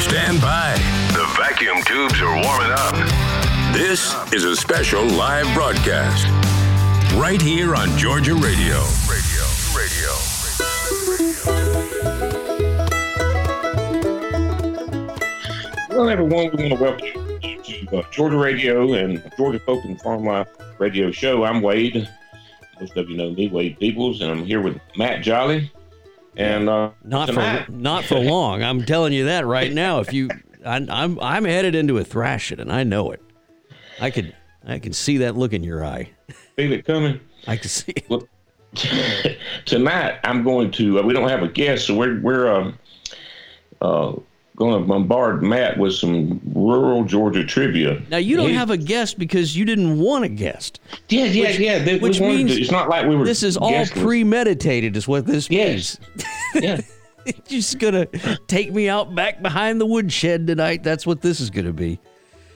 Stand by. The vacuum tubes are warming up. This is a special live broadcast right here on Georgia Radio. Radio, radio. Well, everyone, we want to welcome you to uh, Georgia Radio and Georgia Folk and Farm Life Radio Show. I'm Wade. Most of you know me, Wade Peebles, and I'm here with Matt Jolly. And uh, not for not for long. I'm telling you that right now. If you, I, am I'm I'm headed into a thrashing, and I know it. I could I can see that look in your eye. Feel it coming. I can see. It. Well, tonight I'm going to. Uh, we don't have a guest, so we're we're um, uh, going to bombard Matt with some rural Georgia trivia. Now you don't He- have a guest because you didn't want a guest. Yeah, yeah, which- yeah. They, which means to- it's not like we were. This is all premeditated, is what this Yes. means. Yeah. You're just gonna take me out back behind the woodshed tonight. That's what this is gonna be.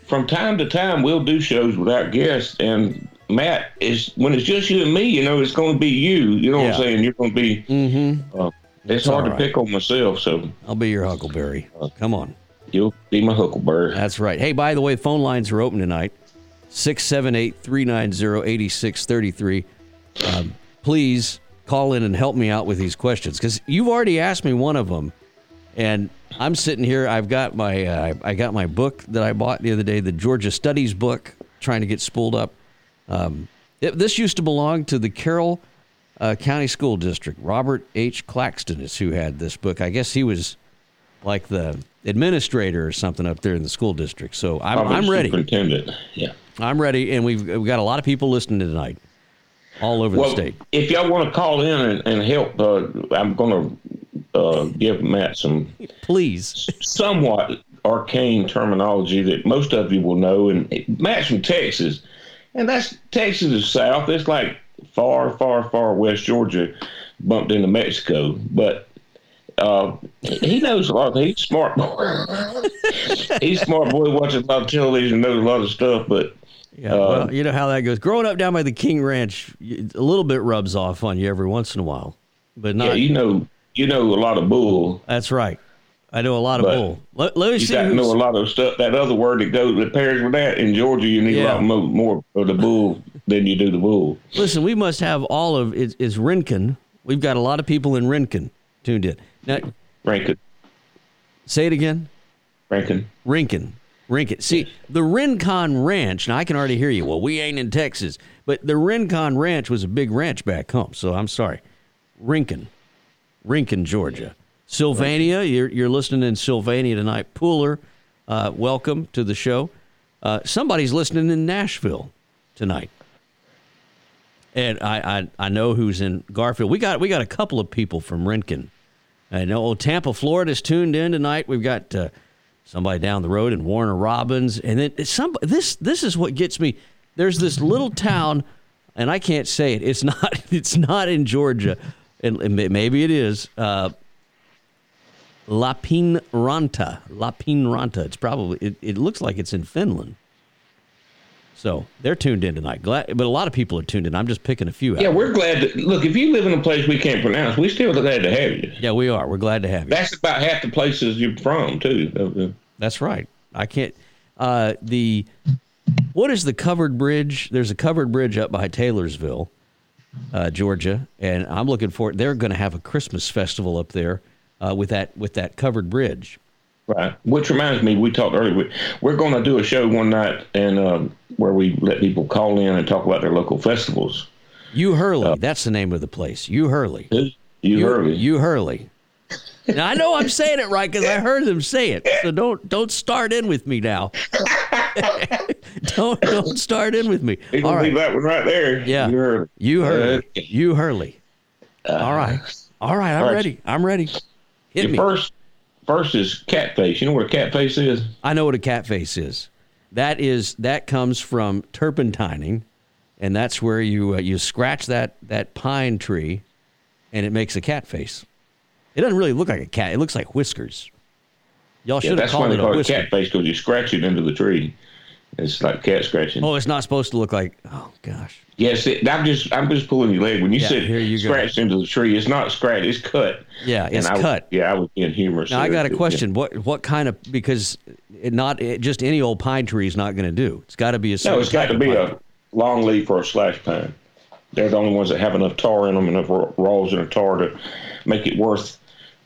From time to time, we'll do shows without guests, and Matt is when it's just you and me. You know, it's going to be you. You know what I'm saying? You're going to be. Mm-hmm. Uh, it's all hard to pick on myself, so I'll be your huckleberry. Come on. you'll be my huckleberry. That's right. Hey, by the way, phone lines are open tonight 678 390 8633. Um, Please call in and help me out with these questions because you've already asked me one of them. And I'm sitting here. I've got my uh, I got my book that I bought the other day, the Georgia Studies book, trying to get spooled up. Um, it- this used to belong to the Carroll uh, County School District. Robert H. Claxton is who had this book. I guess he was like the administrator or something up there in the school district. So I'm, I'm ready. Superintendent. Yeah. I'm ready, and we've, we've got a lot of people listening tonight, all over Well, the state. if y'all want to call in and, and help, uh, I'm going to uh, give Matt some Please. somewhat arcane terminology that most of you will know. And Matt's from Texas, and that's Texas is south. It's like far, far, far west Georgia, bumped into Mexico. But uh, he knows a lot. He's smart boy. he's smart boy. Watches a lot of television, knows a lot of stuff. But Yeah, Uh, well, you know how that goes. Growing up down by the King Ranch, a little bit rubs off on you every once in a while, but not. yeah, you know, you know a lot of bull. that's right. I know a lot of But bull. Let, let me You see. got to know a lot of stuff. That other word that goes that pairs with that in Georgia, you need Yeah. a lot more, more of the bull than you do the bull. Listen, we must have all of it. Is Rincon? We've got a lot of people in Rincon tuned in. Now, Rankin, say it again. Rankin. Rincon. Rincon. See, the Rincon Ranch, now I can already hear you. Well, we ain't in Texas, but the Rincon Ranch was a big ranch back home, so I'm sorry. Rincon. Rincon, Georgia. Sylvania, you're, you're listening in Sylvania tonight. Pooler, uh, welcome to the show. Uh, somebody's listening in Nashville tonight. And I, I, I know who's in Garfield. We got we got a couple of people from Rincon. I know old Tampa, Florida's tuned in tonight. We've got uh, somebody down the road in Warner Robins, and then some. This this is what gets me. There's this little town, and I can't say it. It's not. It's not in Georgia, and maybe it is. Uh, La Pinranta. La Pinranta. It's probably. It, it looks like it's in Finland. So they're tuned in tonight. Glad, but a lot of people are tuned in. I'm just picking a few out. Yeah, we're glad. To, look, if you live in a place we can't pronounce, we still glad to have you. Yeah, we are. We're glad to have you. That's about half the places you're from, too. That's right. I can't. Uh, the what is the covered bridge? There's a covered bridge up by Taylorsville. uh, Georgia, and I'm looking for. They're going to have a Christmas festival up there uh, with that with that covered bridge. Right. Which reminds me, we talked earlier. we- We're going to do a show one night and um, where we let people call in and talk about their local festivals. Euharlee, that's the name of the place. Euharlee. You heard me. Euharlee. Now I know I'm saying it right because I heard them say it. So don't don't start in with me now. don't don't start in with me. You All that one right there. Yeah. You heard. Euharlee. Uh, Euharlee. All right. All right. I'm all right. ready. I'm ready. Hit me. first, first is cat face. You know what a cat face is? I know what a cat face is. That is that comes from turpentining, and that's where you uh, you scratch that that pine tree, and it makes a cat face. It doesn't really look like a cat. It looks like whiskers. Y'all Yeah, should have that's why called they it a call it whisker. cat face because you scratch it into the tree. It's like cat scratching. Oh, it's not supposed to look like. Oh gosh. Yes, it, I'm just I'm just pulling your leg when you Yeah, said here you go. scratched into the tree. It's not scratch. It's cut. Yeah, And it's I, cut. Yeah, I was being humorous. Now I got a question. What what kind of because it not it, just any old pine tree is not going to do. It's got to be a No, it's got to be a long leaf or a slash pine. They're the only ones that have enough tar in them, enough ra- raws and tar to make it worth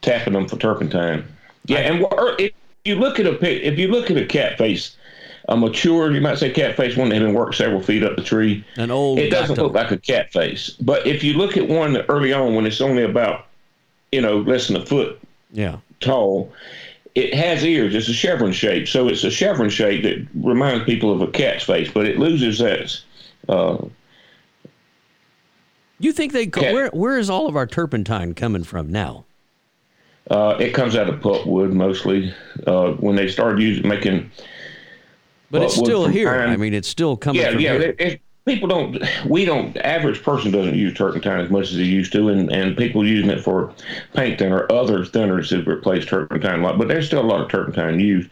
tapping them for turpentine. Yeah, and er, if you look at a if you look at a cat face, a mature, you might say cat face, one that had been worked several feet up the tree. An old It doesn't look like a cat face, but if you look at one early on when it's only about, you know, less than a foot Yeah. tall. It has ears. It's a chevron shape, so it's a chevron shape that reminds people of a cat's face, but it loses that. Uh, You think they Cat- where where is all of our turpentine coming from now? uh, it comes out of pulpwood mostly. Uh, when they started using making, But it's still here. I mean, it's still coming yeah, from yeah. here. It, it, people don't. We don't. The average person doesn't use turpentine as much as they used to, and, and people using it for paint thinner, other thinners have replaced turpentine a lot. But there's still a lot of turpentine used.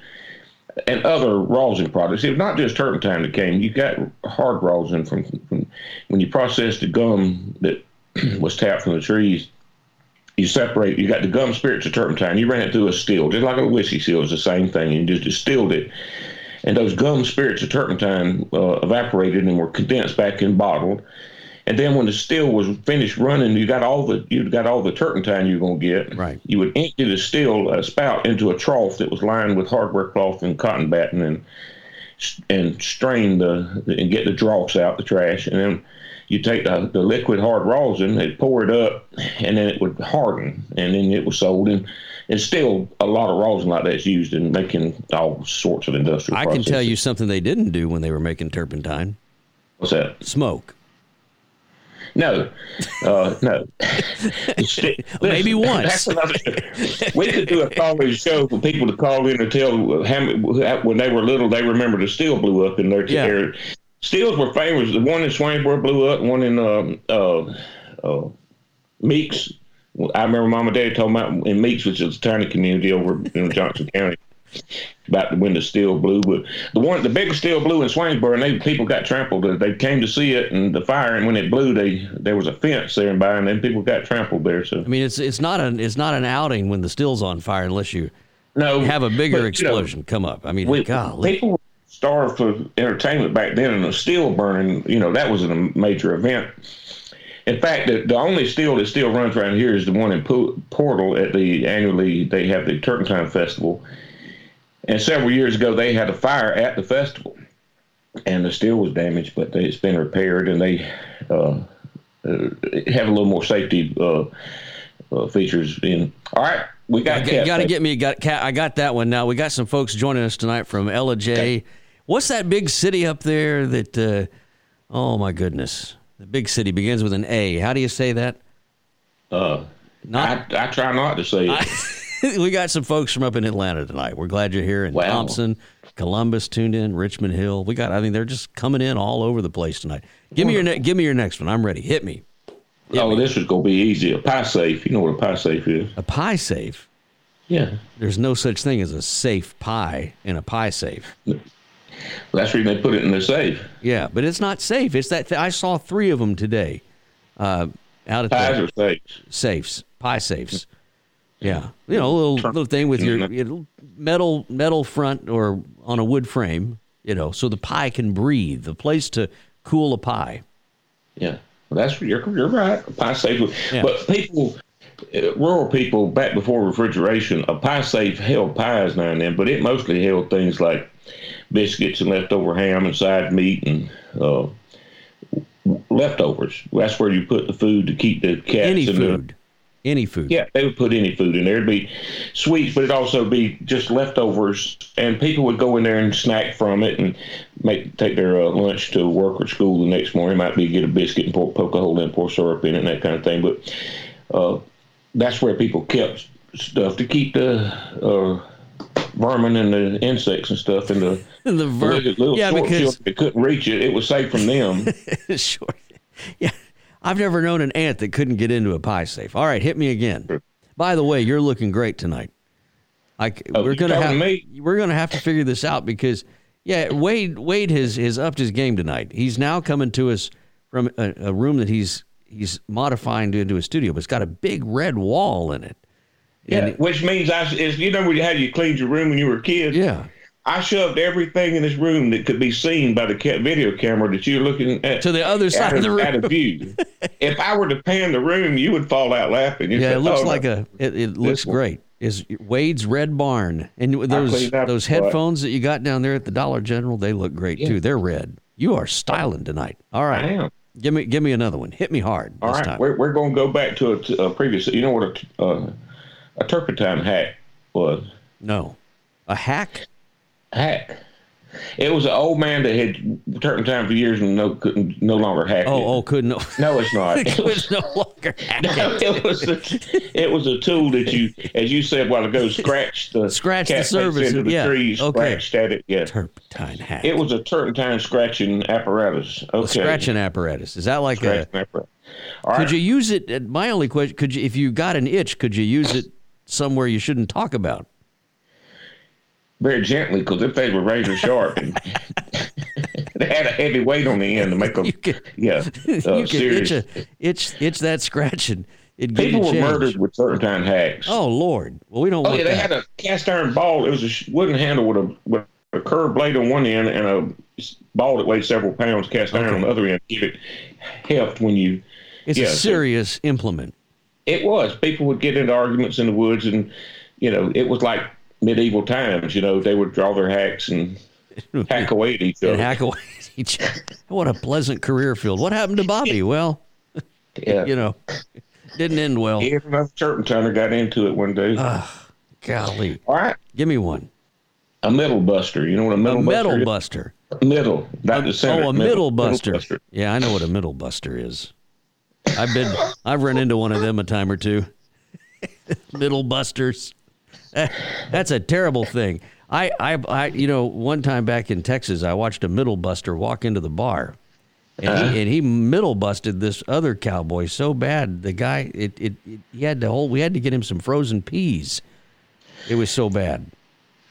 and other rosin products. It's not just turpentine that came. You got hard rosin from, from when you process the gum that was tapped from the trees. You separate. You got the gum spirits of turpentine. You ran it through a still, just like a whiskey still is the same thing. You just distilled it, and those gum spirits of turpentine uh, evaporated and were condensed back in bottled. And then when the still was finished running, you got all the you got all the turpentine you're gonna get. Right. You would empty the still uh, spout into a trough that was lined with hardware cloth and cotton batting, and and strain the and get the dross out the trash, and then you take the, the liquid hard rosin, and pour it up, and then it would harden, and then it was sold. And and still a lot of rosin like that's used in making all sorts of industrial. I can tell you something they didn't do when they were making turpentine: what's that. smoke. No, uh, no. Maybe once. that's another- we could do a call-in show for people to call in and tell how when they were little they remember the steel blew up in their Yeah. Steels were famous. The one in Swainsboro blew up. One in um, uh, uh, Meeks. I remember Mom and Dad told me in Meeks, which is a tiny community over in Johnson County, about when the steel blew. But the one, the biggest steel blew in Swainsboro, and they people got trampled. They came to see it and the fire, and when it blew, they there was a fence there and by, and then people got trampled there. So I mean, it's it's not an it's not an outing when the still's on fire unless you no, have a bigger but, you know, explosion come up. I mean, we, golly. people starved for entertainment back then, and the steel burning, you know, that was a major event. In fact, the, the only steel that still runs around here is the one in Po- Portal at the annually they have the Turpentine Festival. And several years ago, they had a fire at the festival, and the steel was damaged, but they, it's been repaired, and they uh, uh, have a little more safety uh, uh, features in. All right, we got. You got to get me. Got cat. I got that one now. We got some folks joining us tonight from Ellijay. What's that big city up there? That uh, oh my goodness, the big city begins with an A. How do you say that? Uh, Not. I, I try not to say it. we got some folks from up in Atlanta tonight. We're glad you're here. And Wow. Thompson, Columbus tuned in. Richmond Hill. We got. I mean, they're just coming in all over the place tonight. Give me your. Ne- give me your next one. I'm ready. Hit me. Oh, this is gonna be easy. A pie safe. You know what a pie safe is? A pie safe. Yeah. There's no such thing as a safe pie in a pie safe. That's the reason they put it in the safe. Yeah, but it's not safe. It's that th- I saw three of them today, uh, out at Pies the are safe. safes, pie safes. Yeah, you know, a little little thing with your you know, metal metal front or on a wood frame. You know, so the pie can breathe. The place to cool a pie. Yeah. That's you're you're right. A pie safe, Yeah. but people, uh, rural people back before refrigeration, a pie safe held pies now and then, but it mostly held things like biscuits and leftover ham and side meat and uh, leftovers. That's where you put the food to keep the cats. Any and the- food. Any food. yeah, they would put any food in there. It'd be sweets, but it'd also be just leftovers, and people would go in there and snack from it and make take their uh, lunch to work or school the next morning. Might be get a biscuit and pour, poke a hole in, pour syrup in it, and that kind of thing. But uh, that's where people kept stuff to keep the uh, vermin and the insects and stuff in the. The ver- little, little yeah, short because that couldn't reach it. It was safe from them. sure. Yeah. I've never known an ant that couldn't get into a pie safe. All right, hit me again. By the way, you're looking great tonight. I, Oh, we're gonna have to me? we're gonna have to figure this out because yeah, Wade Wade has has upped his game tonight. He's now coming to us from a, a room that he's he's modifying into a studio, but it's got a big red wall in it. Yeah, And- which means I is you know when you had you cleaned your room when you were a kid. Yeah. I shoved everything in this room that could be seen by the video camera that you're looking at To the other side of the room. view. if I were to pan the room, you would fall out laughing. You'd Yeah, say, it looks "Oh, like no." a. It, it looks one. great. Is Wade's Red Barn and those those headphones that you got down there at the Dollar General? They look great too. They're red. You are styling tonight. All right. I am. give me give me another one. Hit me hard All right, we're we're going to go back to a previous. You know what a uh, a turpentine hack was? no, a hack. Hack. It was an old man that had turpentine for years and no couldn't no longer hack it. Oh, oh, couldn't. No, No, it's not. it was no longer hack. No, it was a, it was a tool that you, as you said a while ago, scratch the Scratch the surface, into the yeah, trees, okay. scratched at it. Yeah, Turpentine hack. it was a turpentine scratching apparatus. Okay, a scratching apparatus. Is that like scratching a? apparatus. All Could right. you use it? uh, My only question: Could you, if you got an itch, could you use it somewhere you shouldn't talk about? very gently because if they were razor sharp, and they had a heavy weight on the end to make them. You could- yeah, you uh, could serious. itch, a, itch itch that scratching. People you were murdered with turpentine hacks. Oh Lord! Well, we don't Oh want yeah, they that. had a cast iron ball. It was a wooden handle with a with a curved blade on one end and a ball that weighed several pounds cast iron on the other end. Keep it heft when you. it's yeah, a so- serious implement. It was. People would get into arguments in the woods, and you know, it was like medieval times. You know, they would draw their hacks and hack away at each other. And hack away at each other. What a pleasant career field. What happened to Bobby? Well, yeah. you know, didn't end well. And another turpentiner got into it one day. Golly, All right, give me one. a middle buster. You know what a A middle metal buster buster. Middle, not the center. Oh, a middle buster. Yeah, I know what a middle buster is. I've been, I've run into one of them a time or two. middle busters. That's a terrible thing. I, I, I, you know, one time back in Texas, I watched a middle buster walk into the bar, and he, uh-huh. and he middle busted this other cowboy so bad. The guy, it, it, it, he had to hold. We had to get him some frozen peas. It was so bad.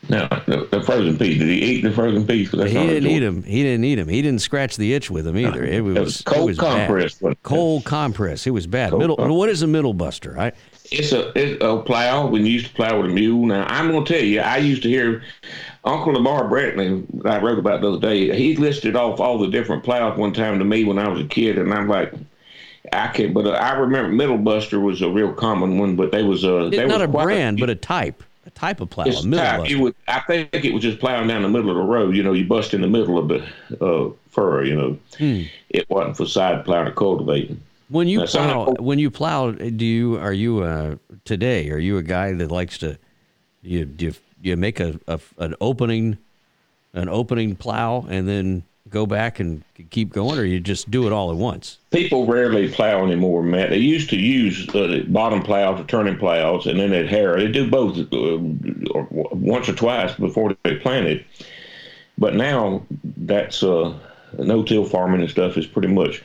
No, the, the frozen peas. Did he eat the frozen peas? He didn't eat him. He didn't eat him. He didn't scratch the itch with him either. It was, It was it cold was compress, it? Cold compress. It was bad. Cold middle. compress. What is a middle buster? I, It's a it's a plow. When you used to plow with a mule. Now I'm gonna tell you, I used to hear Uncle Lamar Brantley I wrote about the other day. He listed off all the different plows one time to me when I was a kid, and I'm like, I can't. But uh, I remember Middle Buster was a real common one, but they was a they not was a brand, but a type. A type of plow. it's type. You would, I think it was just plowing down the middle of the road. You know, you bust in the middle of the uh, furrow. You know, Hmm. it wasn't for side plowing or cultivating. when you Now, plow, the- when you plow, do you are you uh, today? Are you a guy that likes to you do you, you make a, a an opening, an opening plow, and then go back and keep going, or you just do it all at once? people rarely plow anymore, Matt. They used to use uh, the bottom plows or turning plows, and then they'd harrow. They do both uh, or once or twice before they planted. But now that's uh, no-till farming and stuff is pretty much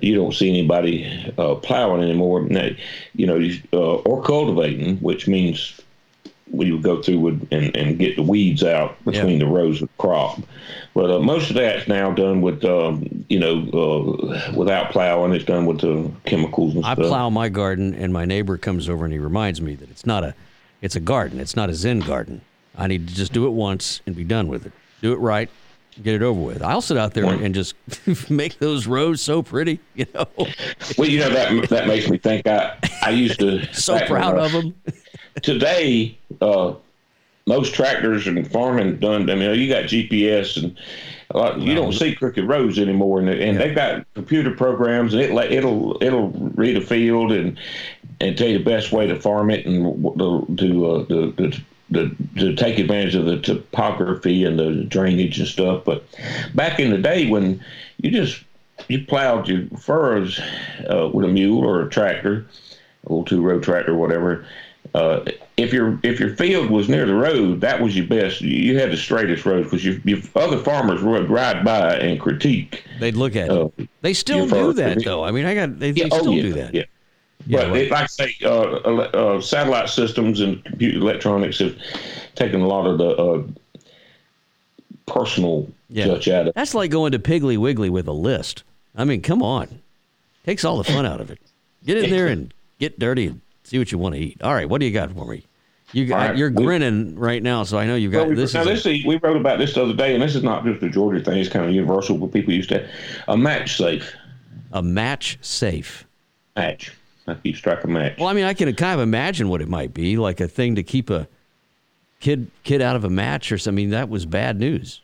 you don't see anybody uh, plowing anymore. Now, you know, uh, or cultivating, which means we would go through and, and get the weeds out between the rows of crop. But uh, most of that's now done with, um, you know, uh, without plowing. It's done with the chemicals and I stuff. I plow my garden, and my neighbor comes over and he reminds me that it's not a, it's a garden. It's not a Zen garden. I need to just do it once and be done with it. Do it right, get it over with. I'll sit out there and just make those rows so pretty, you know. Well, you know that that makes me think. I I used to so proud of them. today, uh, most tractors and farming done. I mean, you got GPS and a lot, you don't see crooked roads anymore, and, and yeah. they've got computer programs, and it it'll it'll read a field and and tell you the best way to farm it and to to, uh, to, to to, to take advantage of the topography and the drainage and stuff. But back in the day when you just you plowed your furrows uh, with a mule or a tractor, a little two row tractor, or whatever. Uh, if your if your field was near the road, that was your best. You had the straightest road because your, your other farmers would ride by and critique. They'd look at uh, it. They still do that though. I mean, I got they, yeah, they oh, still yeah, do that. Yeah. Yeah, but it, like I say, uh, uh, satellite systems and computer electronics have taken a lot of the uh, personal yeah. touch out of it. That's like going to Piggly Wiggly with a list. I mean, come on. Takes all the fun out of it. Get in there and get dirty and see what you want to eat. All right, what do you got for me? You got, right. you're grinning right now, so I know you got well, we, this. Now, this a, we wrote about this the other day, and this is not just a Georgia thing; it's kind of universal. But people used to a match safe. A match safe. Match you strike a match. Well, I mean, I can kind of imagine what it might be, like a thing to keep a kid kid out of a match or something. I mean, that was bad news.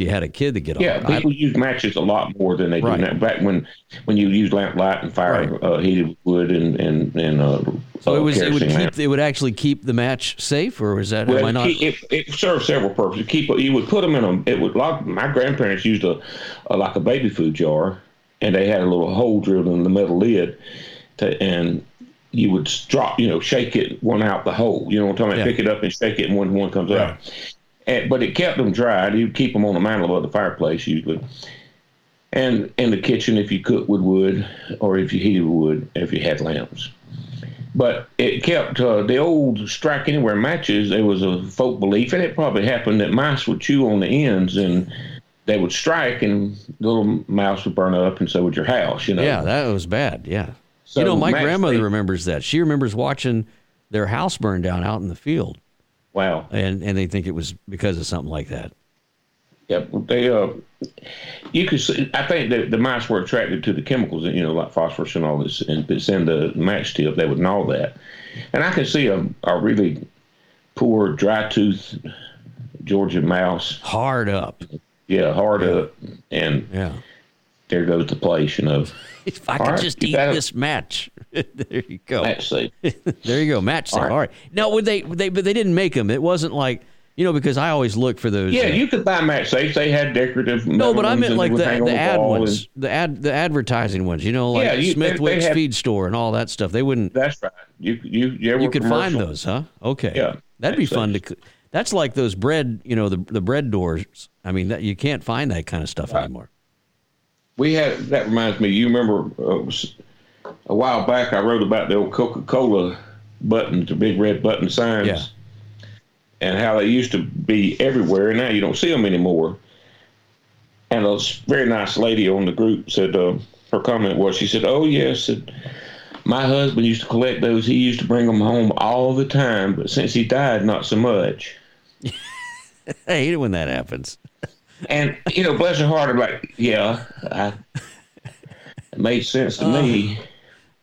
If you had a kid to get yeah, off. people I, use matches a lot more than they right. do now. Back when when you use lamp light and fire right. uh, heated wood and and and uh, so it was it would keep it would actually keep the match safe, or was that well, am I not? It, it, serves several purposes. Keep you would put them in a it would like my grandparents used a, a like a baby food jar, and they had a little hole drilled in the metal lid, to, and you would drop, you know, shake it one out the hole. You know what I'm talking about? Yeah. Pick it up and shake it, and one one comes out. And, but it kept them dry. You'd keep them on the mantle above the fireplace usually, and in the kitchen if you cooked with wood, or if you heated wood, if you had lamps. But it kept uh, the old strike anywhere matches. There was a folk belief, and it probably happened that mice would chew on the ends and they would strike, and the little mouse would burn up, and so would your house. You know. Yeah, that was bad. Yeah. So you know, my grandmother remembers that. She remembers watching their house burn down out in the field. Wow. And and they think it was because of something like that. Yeah, they uh, you could see. I think that the mice were attracted to the chemicals, you know, like phosphorus and all this, and it's in the match tip. They would gnaw that, and I can see a, a really poor dry tooth Georgia mouse hard up. Yeah, hard yeah. up, and yeah, there goes the place, you know. if I could right, just eat this match. there you go. Match safe. there you go. Match safe. All right. All right. Now, would they, they, but they didn't make them. It wasn't like, you know, because I always look for those. Yeah, uh, you could buy match safes. They had decorative. No, but I meant like the, the ad ones, and, the ad, the advertising ones. You know, like yeah, you, Smithwick's had, Feed Store and all that stuff. They wouldn't. That's right. You you you, you could find those, huh? Okay. Yeah, that'd be fun to. That's like those bread, you know, the the bread doors. I mean, that you can't find that kind of stuff right. anymore we had that reminds me. You remember uh, a while back I wrote about the old Coca Cola buttons, the big red button signs, yeah. and how they used to be everywhere, and now you don't see them anymore. And a very nice lady on the group said uh, her comment was, she said, "Oh yes." My husband used to collect those. He used to bring them home all the time, but since he died, not so much. I hate it when that happens. And you know, bless her heart, I'm like, yeah, I, it made sense to uh, me.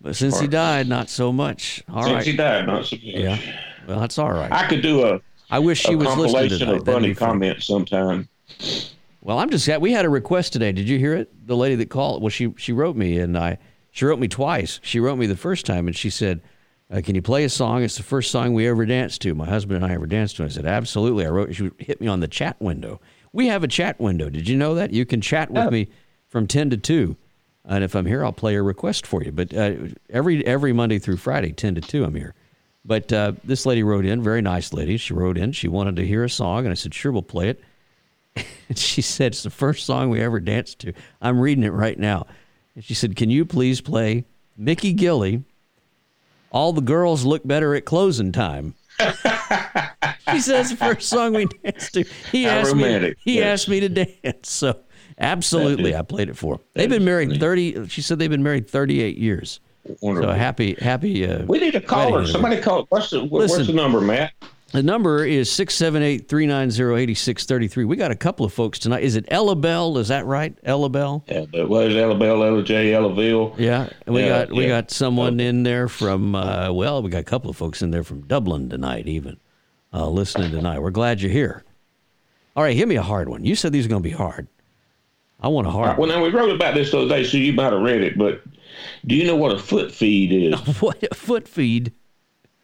But since he died, not so much. All since right. he died, not so much. Yeah. Well, that's all right. I could do a. I wish she was listening to of funny comments sometime. Well, I'm just we had a request today. Did you hear it? The lady that called. Well, she she wrote me and I. She wrote me twice. She wrote me the first time and she said, uh, "Can you play a song? It's the first song we ever danced to. My husband and I ever danced to." I said, "Absolutely." I wrote. She hit me on the chat window. We have a chat window. Did you know that? You can chat with oh. me from 10 to 2. And if I'm here, I'll play a request for you. But uh, every every Monday through Friday, 10 to 2, I'm here. But uh, this lady wrote in, very nice lady. She wrote in. She wanted to hear a song, and I said, sure, we'll play it. and she said, it's the first song we ever danced to. I'm reading it right now. And she said, can you please play Mickey Gilley, All the Girls Look Better at Closing Time? she says the first song we danced to. He How asked romantic. me. He yes. asked me to dance. So absolutely, I played it for them. They've been married thirty. She said they've been married thirty-eight years. Wonderful. So happy, happy. Uh, we need a caller. Somebody call. What's the Listen, what's the number, Matt? The number is 678 390 8633. We got a couple of folks tonight. Is it Ellabell? Is that right? Ellabell? Yeah, but what is Ella Bell, Ellijay, Ellaville? Yeah. We Yeah, got we yeah. got someone in there from uh, well, we got a couple of folks in there from Dublin tonight even. Uh, listening tonight. We're glad you're here. All right, give me a hard one. You said these are going to be hard. I want a hard Well, now we wrote about this the other day, so you might have read it. But do you know what a foot feed is? What a foot feed.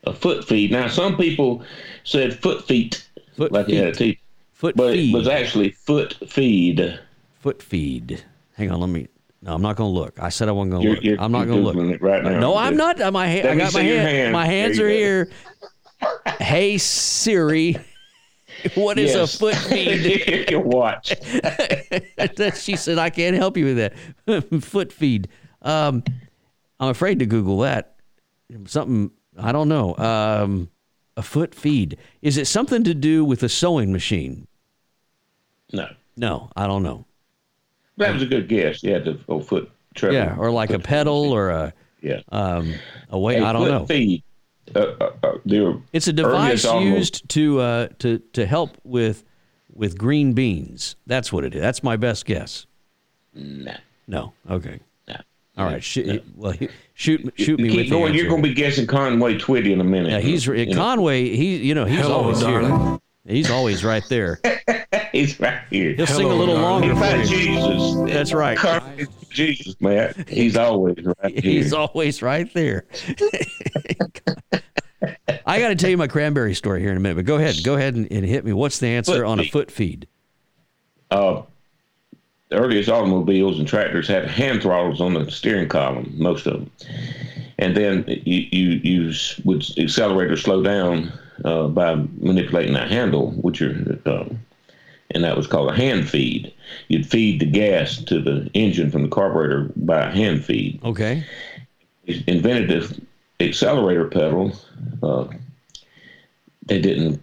a foot feed. Now, some people said foot feet, Foot like it had a teeth, Foot but feed. it was actually foot feed. foot feed. Hang on, let me. No, I'm not going to look. I said I wasn't going to look. you're- I'm not going to look. right now. No, I'm not. My ha- I got my hand. hand. My hands are you here. hey Siri, what is Yes. a foot feed? Your watch. she said I can't help you with that. foot feed. Um, I'm afraid to Google that. Something I don't know. Um, a foot feed. Is it something to do with a sewing machine? No, No, I don't know. that was a good guess. Yeah, the old foot. Yeah, or like a pedal or a yeah. um, a way. A I don't foot know. Feed. Uh, uh, uh, they were It's a device used to uh, to to help with with green beans. That's what it is. That's my best guess. Nah, No. Okay. nah. All right. Shoot, well, shoot shoot me Keep with the going. You're going to be guessing Conway Twitty in a minute. Yeah, he's You know, Conway. He, you know, he's always here. He's always right there. He's right here. He'll sing a little longer In for fact, you. Jesus. That's right. Conway Jesus, man. He's always right here. He's always right there. I got to tell you my cranberry story here in a minute, but go ahead. Go ahead and, and hit me. What's the answer Foot on a foot feed? uh, the earliest automobiles and tractors had hand throttles on the steering column, most of them. And then you, you, you would accelerate or slow down uh, by manipulating that handle, which are, uh, and that was called a hand feed. You'd feed the gas to the engine from the carburetor by a hand feed. Okay. Invented the accelerator pedal. Uh, they didn't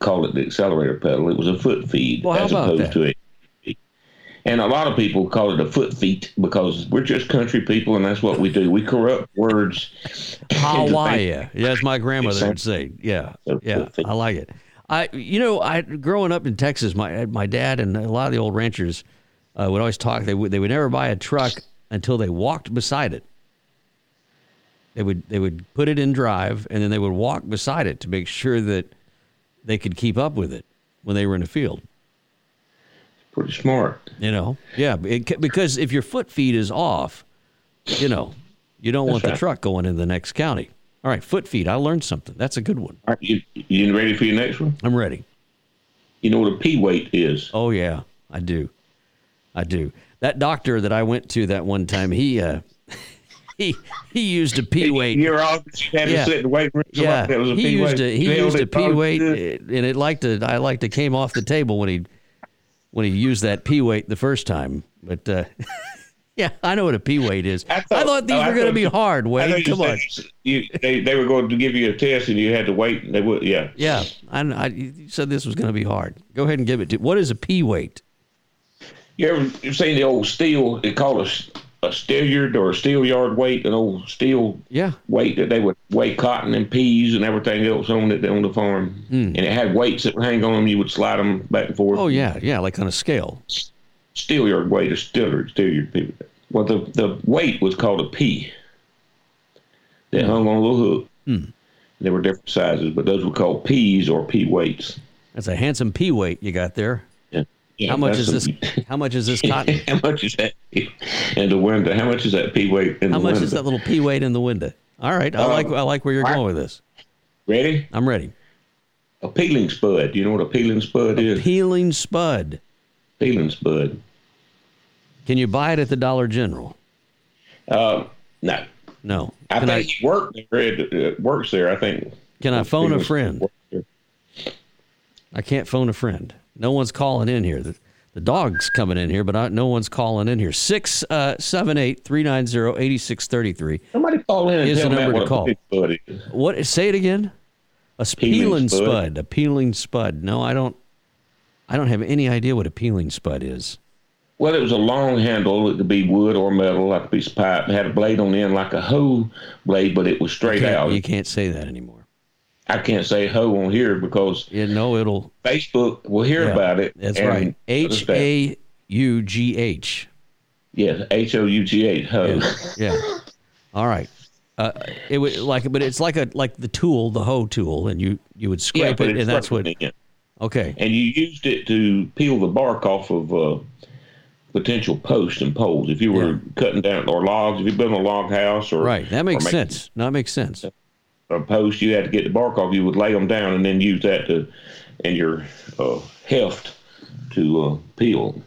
call it the accelerator pedal. It was a foot feed Well, how as about opposed that? to a. And a lot of people call it a foot feet because we're just country people, and that's what we do. We corrupt words. Hawaii. Yeah, as my grandmother would say. Yeah, yeah. I like it. I, you know, I growing up in Texas, my my dad and a lot of the old ranchers uh, would always talk. They would they would never buy a truck until they walked beside it. They would they would put it in drive, and then they would walk beside it to make sure that they could keep up with it when they were in the field. Pretty smart. You know, yeah, it, because if your foot feed is off, you know, you don't want the truck going into the next county. All right, foot feed. I learned something. That's a good one. All right, you, you ready for your next one? I'm ready. You know what a a P weight is? Oh yeah, I do. I do. That doctor that I went to that one time, he uh he he used a a P weight. You're all had Yeah. to sit and wait for Yeah, that was a he used weight. a he Nailed used a it, P dog. weight, and it liked to I liked to came off the table when he when he used that P weight the first time. But uh, yeah, I know what a P weight is. I thought, these oh, were going to be hard. I Wade, thought you come on. You, they, they were going to give you a test and you had to wait. And they would, yeah. Yeah, I, I you said this was going to be hard. Go ahead and give it to. What is a P weight? You ever you've seen the old steel? They call it a, a steelyard or a steel yard weight, an old steel Yeah. weight that they would weigh cotton and peas and everything else on it on the farm. Hmm. And it had weights that would hang on them. You would slide them back and forth. Oh yeah, yeah, like on a scale. Steel yard weight, a steelyard, steelyard people. Well, the, the weight was called a P. They hung on a little hook. They were different sizes, but those were called P's or P weights. That's a handsome P weight you got there. Yeah. Yeah, How much is a- this? How much is this cotton? how much is that in the window? How much is that P weight in How the window? How much is that little P weight in the window? All right, I Uh, like I like where you're I- going with this. Ready? I'm ready. A peeling spud. Do you know what a peeling spud is? Peeling spud. Peeling spud. Can you buy it at the Dollar General? Uh, no. No. I Can I, think he worked there. Works there. I think. can I phone a friend? I can't phone a friend. No one's calling in here. The, the dog's coming in here, but I, no one's calling in here. Six uh, seven eight three nine zero eighty six thirty three. Somebody call in and tell the number what to call. peeling spud is. What? Say it again. A Peeling peeling spud. spud. A peeling spud. No, I don't. I don't have any idea what a peeling spud is. Well, it was a long handle. It could be wood or metal, like a piece of pipe. It had a blade on the end, like a hoe blade, but it was straight Can't- out. you can't say that anymore. I can't say hoe on here because You know it'll. Facebook will hear yeah, about it. That's right. H A U G H. understand. A U G H. Yes, H O U G H hoe. Yeah. All right. Uh, it would like, but it's like a like the tool, the hoe tool, and you you would scrape but it, and that's what. it. Okay. And you used it to peel the bark off of uh, potential posts and poles. If you were Yeah. cutting down or logs, if you built a log house or Right. That makes sense. That makes sense. A post, you had to get the bark off. You would lay them down and then use that to and your uh, heft to uh, peel.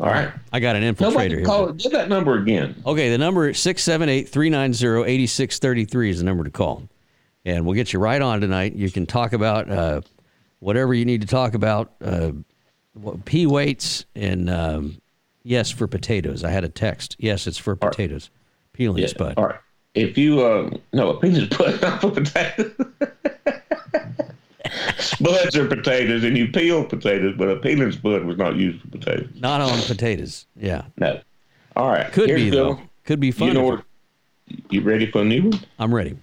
All right. I got an infiltrator here. Give that number again. Okay, the number is 678 390 8633 is the number to call. And we'll get you right on tonight. You can talk about uh, whatever you need to talk about uh, pea weights and um, yes, for potatoes. I had a text. Yes, it's for potatoes. Peeling Yeah. spud. All right. If you uh no, a penis put off a potato. Spuds are potatoes, and you peel potatoes, but a peeling spud was not used for potatoes. Not on potatoes. Yeah. No. All right. Could here's be, though. Could be fun. You know what? You ready for a new one? I'm ready.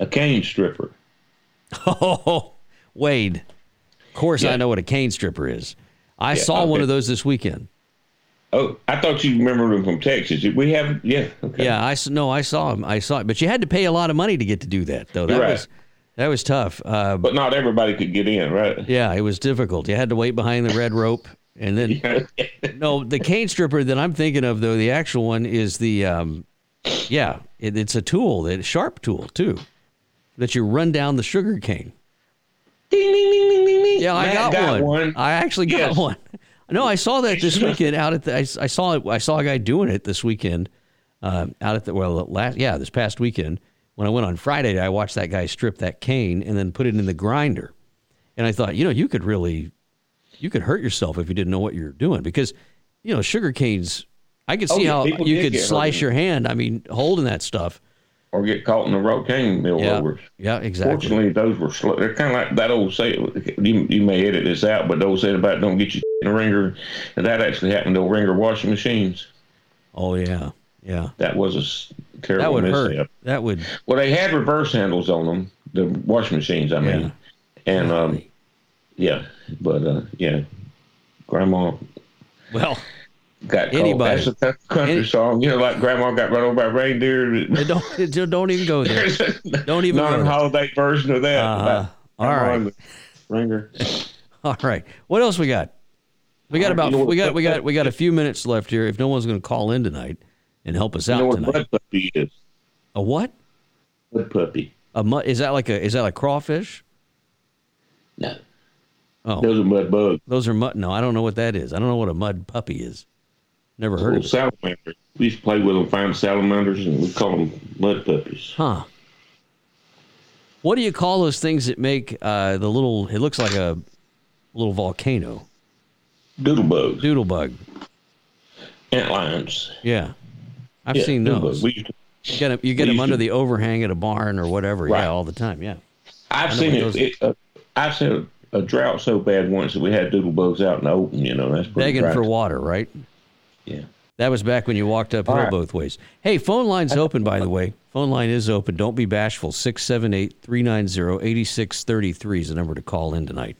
A cane stripper. Oh, Wade. Of course, I know what a cane stripper is. I Yeah, saw one of those this weekend. Oh, I thought you remembered them from Texas. We have, yeah. Okay. Yeah, I no, I saw him. I saw it, but you had to pay a lot of money to get to do that, though. That Right. was that was tough. Uh, But not everybody could get in, right? yeah, it was difficult. You had to wait behind the red rope, and then no, the cane stripper that I'm thinking of, though, the actual one is the um, yeah, it, it's a tool, that sharp tool too, that you run down the sugar cane. ding, ding, ding, ding, ding, ding. Yeah, I Matt got, one. I actually got Yes. one. No, I saw that this weekend out at the. I, I saw it. I saw a guy doing it this weekend, uh, out at the well last yeah this past weekend when I went on Friday. I watched that guy strip that cane and then put it in the grinder, and I thought you know you could really, you could hurt yourself if you didn't know what you're doing because, you know, sugar canes. I could Oh, see yeah, how you could get hurt slice in your hand. I mean, holding that stuff. Or get caught in the rope cane mill Yeah, rovers. yeah, exactly. Fortunately, those were slow. They're kind of like that old say. You, you may edit this out, but those saying about don't get you in a wringer, and that actually happened to wringer washing machines. Oh yeah, yeah. That was a terrible That would mishap. hurt. That would. Well, they had reverse handles on them, the washing machines. I mean, Yeah. and um, yeah, but uh, yeah, Grandma Well, got. Anybody. That's a country Any- song. You know, like Grandma got run over by a reindeer. don't just don't even go there. Don't even go there. non-holiday version of that. Uh-huh. About All right. Wringer. All right. What else we got? We got uh, about we got we got we got a few minutes left here. If no one's going to call in tonight and help us You out know what tonight, mud puppy is? a what? Mud puppy. A mud? Is that like a is that like crawfish? No, Oh, those are mud bugs. those are mud. No, I don't know what that is. I don't know what a mud puppy is. Never heard of it. salamanders. We used to play with them, find salamanders, and we call them mud puppies. Huh? What do you call those things that make uh, the little? It looks like a little volcano. Doodle bugs, Doodle bug. ant lions. Yeah, I've Yeah, seen those. We You get them, you get we 'em used under to- the overhang at a barn or whatever. Right. Yeah, all the time. Yeah. I've seen it. it uh, I've seen a, a drought so bad once that we had doodle bugs out in the open. You know, that's pretty Begging for water, right? Yeah. That was back when you walked uphill right. both ways. Hey, phone line's open, by the way. Phone line is open. Don't be bashful. 678 390 8633 is the number to call in tonight.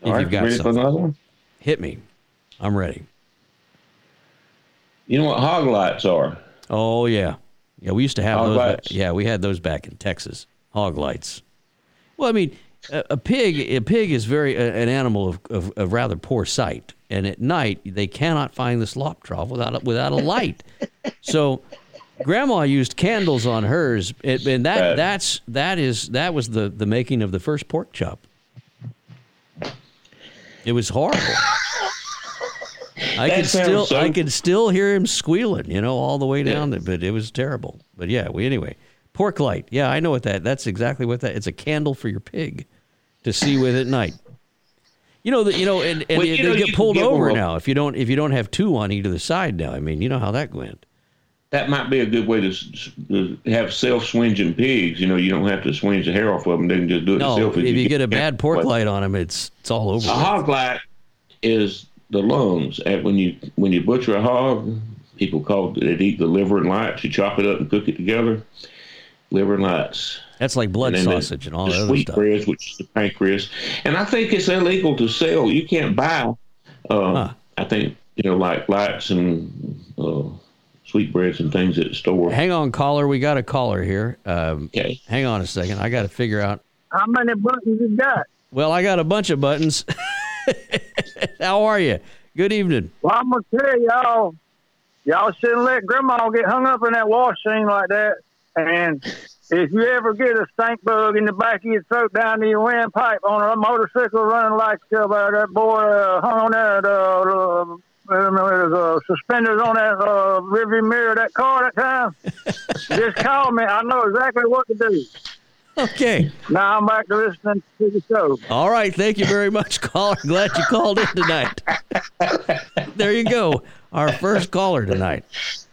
If All right, you've got ready for another one? hit me. I'm ready. You know what hog lights are? Oh, yeah. Yeah, we used to have Hog those. lights. Yeah, we had those back in Texas. Hog lights. Well, I mean, a, a pig. A pig is very an animal of, of, of rather poor sight, and at night they cannot find the slop trough without a, without a light. so, Grandma used candles on hers, and, and that Right. that's that is that was the the making of the first pork chop. It was horrible. I could still so- I could still hear him squealing, you know, all the way down there, but it was terrible. But yeah, we anyway. Pork light. Yeah, I know what that. That's exactly what that. It's a candle for your pig to see with at night. You know that you know, and, and Well, they know, get pulled 'em over now if you don't if you don't have two on either side now. I mean, you know how that went. That might be a good way to, to have self-swinging pigs. You know, you don't have to swinge the hair off of them. They can just do it No, if you get a bad pork But light on them, it's it's all over. A with. hog light is the lungs. And when you when you butcher a hog, people call it, they eat the liver and lights. You chop it up and cook it together. liver nuts. That's like blood And then the- sausage and all the that other sweet stuff. breads, which is the pancreas, and I think it's illegal to sell. You can't buy. Uh, Huh. I think you know, like lights and uh, sweet breads and things at the store. Hang on, caller. We got a caller here. Um, Okay. hang on a second. I got to figure out. How many buttons you got? Well, I got a bunch of buttons. How are you? Good evening. Well, I'm gonna tell y'all, y'all shouldn't let Grandma get hung up in that wash scene like that. And if you ever get a stink bug in the back of your throat down to your windpipe on a motorcycle running like uh, that boy uh, hung on that uh, uh, uh, suspenders on that uh, rearview mirror of that car that time, just call me. I know exactly what to do. Okay. Now I'm back to listening to the show. All right. Thank you very much, caller. Glad you called in tonight. there you go. Our first caller tonight.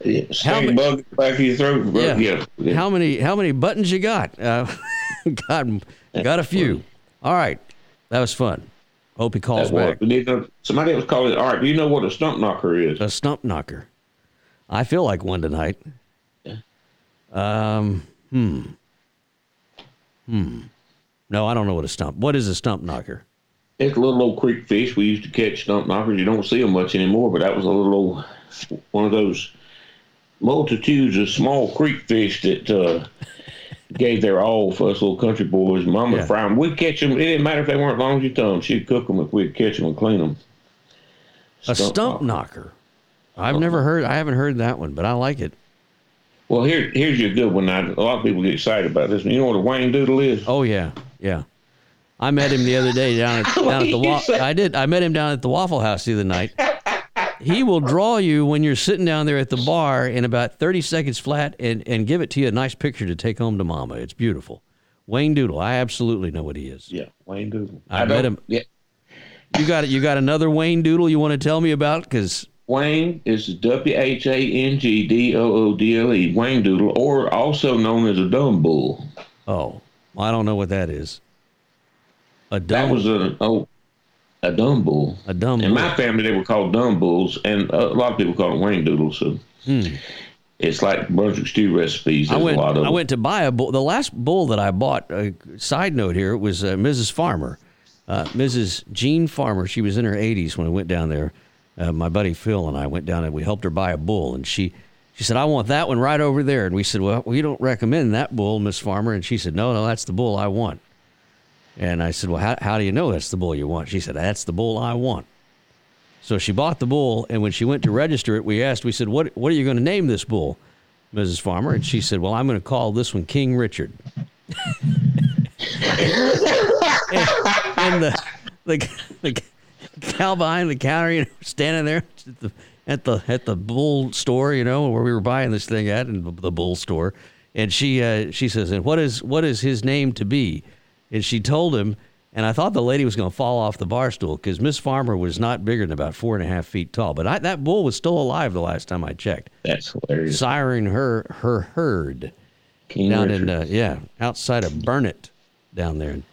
Yeah, How many- bug back of your throat. Yeah. Yeah. yeah. How many how many buttons you got? Uh, got got a few. All right. That was fun. Hope he calls was- back. we need to- somebody else called it. All right. Do you know what a stump knocker is? A stump knocker. I feel like one tonight. Yeah. Um. Hmm. Hmm. No, I don't know what a stump. What is a stump knocker? It's a little old creek fish. We used to catch stump knockers. You don't see them much anymore, but that was a little old, one of those multitudes of small creek fish that uh, gave their all for us little country boys. Mama Yeah. fry them. We'd catch them. It didn't matter if they weren't long as your thumb. She'd cook them if we'd catch them and clean them. A stump knocker. I've never heard. I haven't heard that one, but I like it. Well, here, here's your good one. Now, a lot of people get excited about this. You know what a Wayne Doodle is? Oh yeah, yeah. I met him the other day down at down at the You wa- I did. I met him down at the Waffle House the other night. He will draw you when you're sitting down there at the bar in about 30 seconds flat and, and give it to you a nice picture to take home to mama. It's beautiful. Wayne Doodle. I absolutely know what he is. Yeah, Wayne Doodle. I met him. Yeah, You got it. You got another Wayne Doodle you want to tell me about? Because Wayne is W H A N G D O O D L E, Wayne Doodle, or also known as a dumb bull. oh, I don't know what that is. A That was a oh, a dumb bull. A dumb Bull. In my family, they were called dumb bulls, and a lot of people call them Wayne doodles. So it's like Brunswick stew recipes. Hmm. I went. a lot of I went to buy a bull. The last bull that I bought. Uh, side note here was uh, Mrs. Farmer, uh, Mrs. Jean Farmer. She was in her 80s when I went down there. Uh, my buddy Phil and I went down and we helped her buy a bull, and she she said, "I want that one right over there." And we said, "Well, we don't recommend that bull, Miss Farmer." And she said, "No, no, that's the bull I want." And I said, "Well, how, how do you know that's the bull you want?" She said, "That's the bull I want." So she bought the bull, and when she went to register it, we asked, we said, "What what are you going to name this bull?" Mrs. Farmer, and she said, "Well, I'm going to call this one King Richard." and, and the, the the cow behind the counter, you know, standing there at the at the at the bull store, you know, where we were buying this thing at, in the, bull store, and she uh, she says, "And what is what is his name to be?" And she told him, and I thought the lady was going to fall off the bar stool because Miss Farmer was not bigger than about four and a half feet tall, but I, that bull was still alive the last time I checked, That's hilarious. siring her her herd King down Richard. in uh, yeah outside of Burnet down there in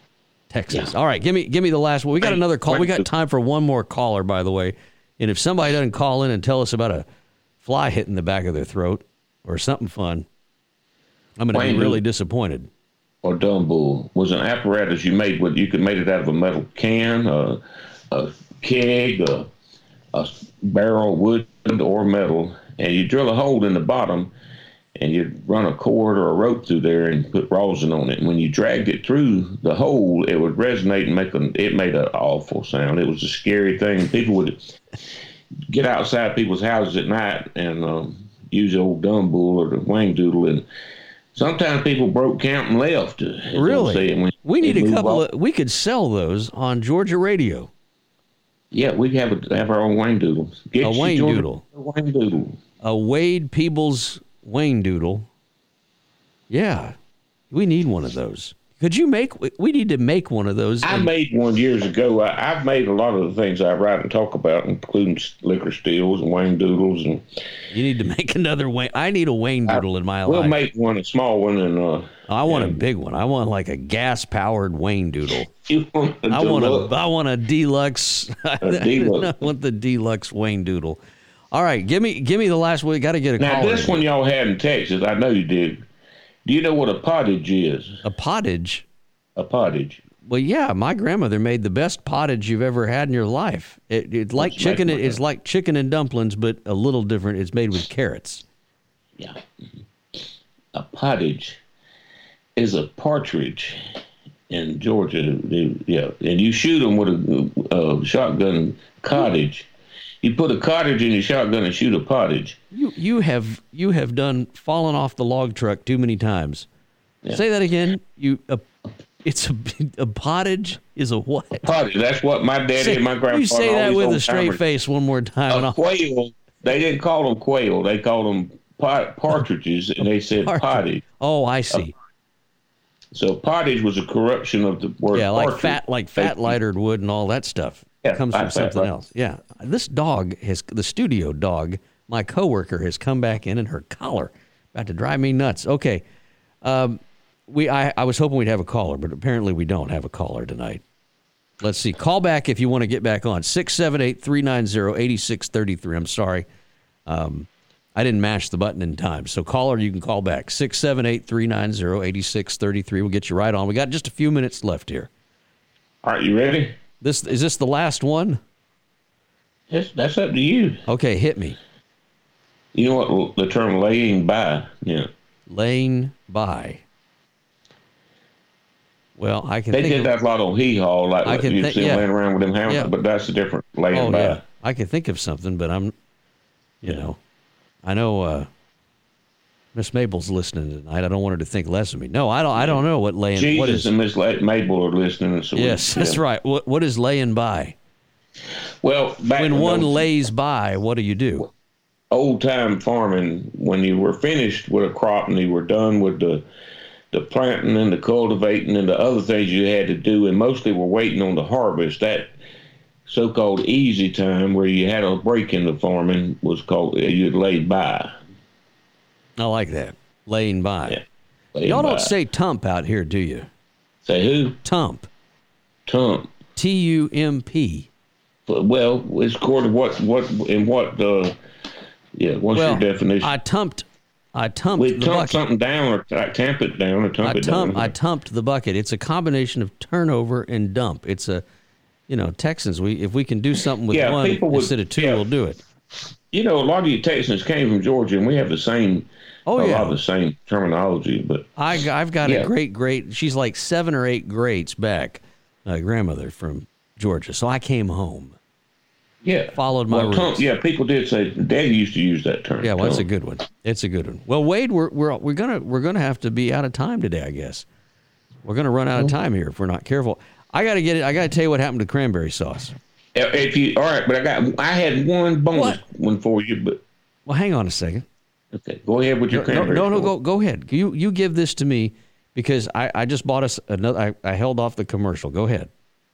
Texas. All right, give me give me the last one. We got another call. We got time for one more caller, by the way. And if somebody doesn't call in and tell us about a fly hitting the back of their throat or something fun, I'm going to be really disappointed. Or dumb bull was an apparatus you made with you could make it out of a metal can, a, a keg, a, a barrel, wood or metal, and you drill a hole in the bottom, and you'd run a cord or a rope through there and put rosin on it. And when you dragged it through the hole, it would resonate and make an it made an awful sound. It was a scary thing. People would get outside people's houses at night and um, use the old dumb bull or the wang doodle and. Sometimes people broke camp and left. Really? when We need a couple off- of. We could sell those on Georgia radio. Yeah, we have a, have our own Wayne Doodle. Get A Wayne joined Doodle. A Wayne Doodle. A Wade Peebles Wayne Doodle. Yeah, we need one of those. Could you make? We need to make one of those. I and- made one years ago. I, I've made a lot of the things I write and talk about, including liquor steals and Wayne Doodles, and you need to make another Wayne. I need a Wayne Doodle in my we'll life. make one, a small one, and uh, I want a big one. I want like a gas powered Wayne Doodle. you want a I want deluxe- a I want a deluxe. deluxe. I want the deluxe Wayne Doodle. All right, give me give me the last one. Got to get a Now this one y'all had in Texas, I know you did. Do you know what a pottage is? A pottage. A pottage. Well, yeah, my grandmother made the best pottage you've ever had in your life. It, it's like What's chicken. with It's like chicken and dumplings, but a little different. It's made with carrots. Yeah. A pottage is a partridge in Georgia. They- yeah, and you shoot them with a, a shotgun cottage. You put a cottage in your shotgun and shoot a pottage. You you have you have done fallen off the log truck too many times. Yeah. Say that again. You a, it's a a pottage is a what? Pottage. That's what my daddy Say- and my grandfather. you say that with a straight timers- face one more time. A quail. They didn't call them quail. They called them pot, partridges, and they said Partridge. pottage. Oh, I see. Uh, so pottage was a corruption of the word. yeah, like partridge. fat, like fat lightered wood and all that stuff. Yeah, comes from something right. else. Yeah, this dog has the studio dog. My coworker has come back in, and her collar about to drive me nuts. Okay, um, we I, I was hoping we'd have a caller, but apparently we don't have a caller tonight. Let's see. Call back if you want to get back on. 678 390 8633. I'm sorry. Um, I didn't mash the button in time. So, caller, you can call back. 678 390 8633. We'll get you right on. We got just a few minutes left here. All right, you ready? This Is this the last one? That's, that's up to you. Okay, hit me. You know what the term laying by? Yeah. Laying by. Well, I can They think did of, that a lot on hee haw, like I can you think- see yeah. laying around with them hammers, Yeah. but that's a different laying Oh by. yeah, I can think of something, but I'm, you know, I know uh, Miss Mabel's listening tonight. I don't want her to think less of me. No, I don't. I don't know what laying. Jesus what is? and Miss Mabel are listening. So we- yes, that's yeah. right. What what is laying by? Well, back When one those lays by, what do you do? old time farming, when you were finished with a crop and you were done with the the planting and the cultivating and the other things you had to do, and mostly were waiting on the harvest. That so-called easy time, where you had a break in the farming, was called you'd laid by. I like that. Laying by. Yeah. Laid Y'all by. don't say tump out here, do you? say who Tump. tump. T U M P. Well, it's according to what what in what uh, yeah. What's Well, your definition? I tumped. I tumped we the tump bucket. something down or t- tamp it down or tump I it tump, down. I tumped the bucket. It's a combination of turnover and dump. It's a, you know, Texans. We if we can do something with Yeah, one would- instead of two, yeah. we'll do it. you know, a lot of you Texans came from Georgia, and we have the same. Oh, a yeah. lot of the same terminology, but I, have got a great great. She's like seven or eight greats back, uh, grandmother from Georgia. So I came home. yeah, Followed my well, tump- roots. yeah, people did say Daddy used to use that term. Yeah, well, that's a good one. It's a good one. Well, Wade, we're we're we're gonna we're gonna have to be out of time today, I guess. We're gonna run out of time here if we're not careful. I gotta get it. I gotta tell you what happened to cranberry sauce. If if you all right, but I got I had one bonus What? one for you, but Well, hang on a second. Okay, go ahead with your No, no, no, go go ahead. You you give this to me because I, I just bought us another. I, I held off the commercial. Go ahead.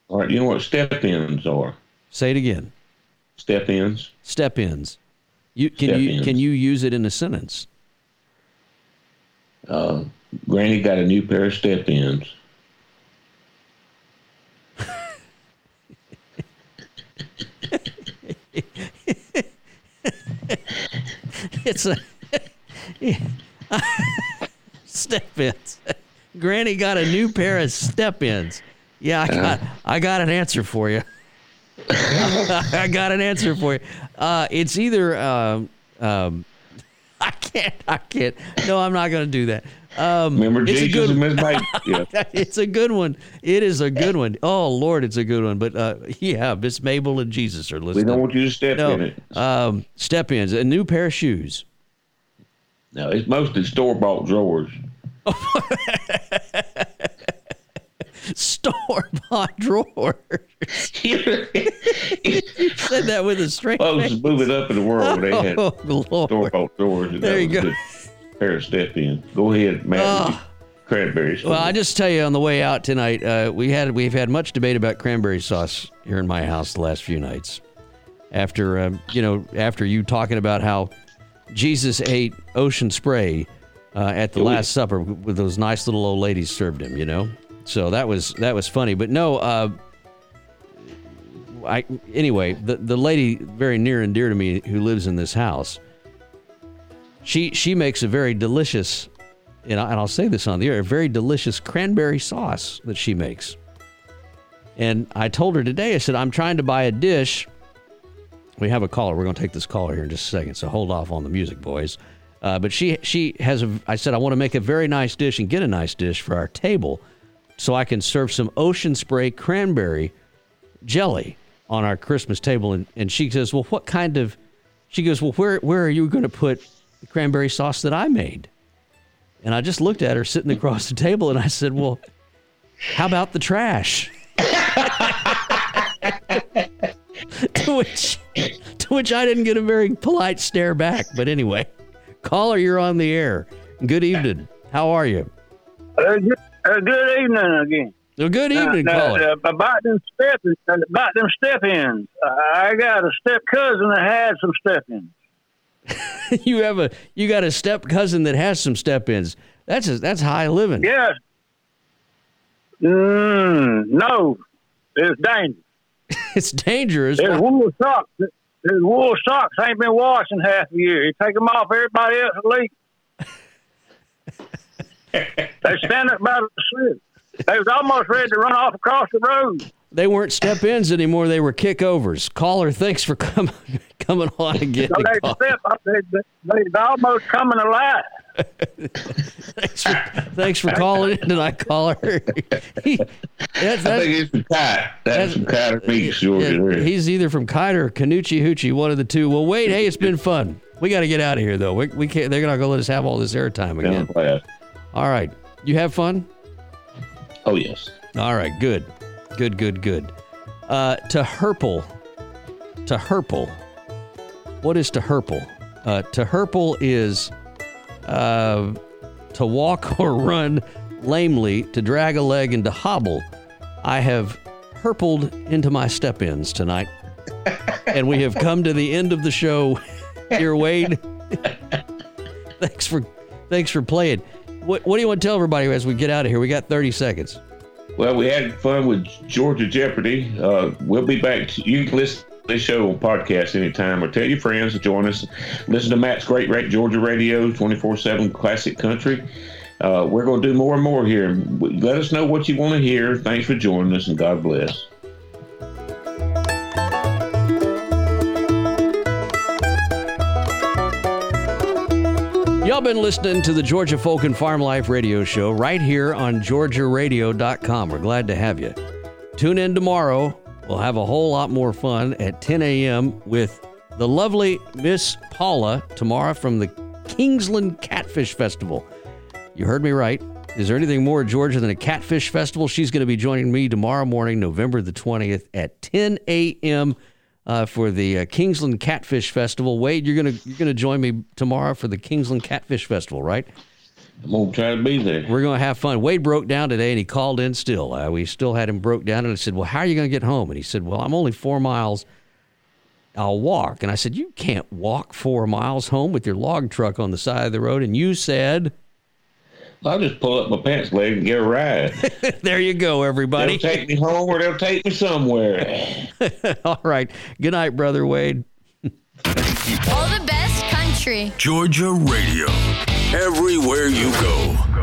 All right, you know what step ins are? Say it again. Step ins. Step ins. You can you Step-ins. can you use it in a sentence? Uh, Granny got a new pair of step ins. It's a step ins. Granny got a new pair of step ins. Yeah, I got I got an answer for you. I got an answer for you. Uh, it's either um, um, I can't I can't. No, I'm not going to do that. Um, Remember it's a Jesus good and? Yeah. it's a good one. It is a good one. Oh Lord, it's a good one. But uh, yeah, Miss Mabel and Jesus are We listening. don't want you to step in it. um, step ins. A new pair of shoes. No, it's mostly store bought drawers. Store bought drawers. you said that with a straight Folks face. move it up in the world. They had Oh store bought drawers. There you go. Pair of step ins. Go ahead, Matt. with Cranberry story. Well, I just tell you on the way out tonight, uh, we had we've had much debate about cranberry sauce here in my house the last few nights. After um, you know, after you talking about how Jesus ate ocean spray uh, at the Last Supper with those nice little old ladies served him, you know. So that was that was funny. But no, uh, I anyway, the the lady very near and dear to me who lives in this house, she she makes a very delicious and, I, and I'll say this on the air, a very delicious cranberry sauce that she makes. And I told her today, I said, I'm trying to buy a dish. We have a caller. We're going to take this caller here in just a second, so hold off on the music, boys. Uh, but she she has a. I said I want to make a very nice dish and get a nice dish for our table, so I can serve some ocean spray cranberry jelly on our Christmas table. And, and she says, well, what kind of? She goes, well, where where are you going to put the cranberry sauce that I made? And I just looked at her sitting across the table, and I said, well, how about the trash? to which to which I didn't get a very polite stare back. But anyway. Caller, you're on the air. Good evening. How are you? Uh, good, uh, good evening again. Well, good evening, uh, caller. Uh, about them step about them step ins. I got a step cousin that had some step ins. you have a you got a step cousin that has some step ins. That's a, that's high living. Yes. Mm, no, it's dangerous. it's dangerous. There's wool socks. His wool socks ain't been washed in half a year. He take them off, everybody else leak. they stand up by the slip. They was almost ready to run off across the road. They weren't step ins anymore. They were kickovers. Caller, thanks for coming coming on again. So they step up. They, they, they almost coming alive. Thanks, for, thanks for calling in tonight, caller. he, that's, that's, I think he's from Kite. That's, from Kite or Meeks, Georgia. He's either from Kite or Canucci Hoochie, one of the two. Well, wait, hey, it's been fun. We got to get out of here, though. We, we can't. They're not going to let us have all this airtime again. Yeah, all right. You have fun? Oh, yes. All right. Good. Good, good, good. Uh, to Hirple. To Hirple. What is to Hirple? Uh, to Hirple is uh, to walk or run lamely, to drag a leg, and to hobble. I have hirpled into my step ins tonight. and we have come to the end of the show here, Wade. thanks for thanks for playing. What, what do you want to tell everybody as we get out of here? We got 30 seconds. Well, we had fun with Georgia Jeopardy. Uh, we'll be back. You can listen this show on podcast anytime or tell your friends to join us. Listen to Matt's Great Rate Georgia Radio, 24 7 classic country. Uh, we're going to do more and more here. Let us know what you want to hear. Thanks for joining us, and God bless. Y'all been listening to the Georgia Folk and Farm Life radio show right here on GeorgiaRadio.com. We're glad to have you. Tune in tomorrow. We'll have a whole lot more fun at 10 a.m. with the lovely Miss Paula tomorrow from the Kingsland Catfish Festival. You heard me right. Is there anything more Georgia than a catfish festival? She's going to be joining me tomorrow morning, November the 20th at 10 a.m uh, for the uh, Kingsland Catfish Festival. Wade, you're gonna you're gonna join me tomorrow for the Kingsland Catfish Festival, right? I'm gonna try to be there. We're gonna have fun. Wade broke down today, and he called in. Still, uh, we still had him broke down, and I said, "Well, how are you gonna get home?" And he said, "Well, I'm only four miles." I'll walk. And I said, You can't walk four miles home with your log truck on the side of the road. And you said, I'll just pull up my pants leg and get a ride. there you go, everybody. They'll take me home or they'll take me somewhere. All right. Good night, Brother Wade. All the best country. Georgia Radio. Everywhere you go.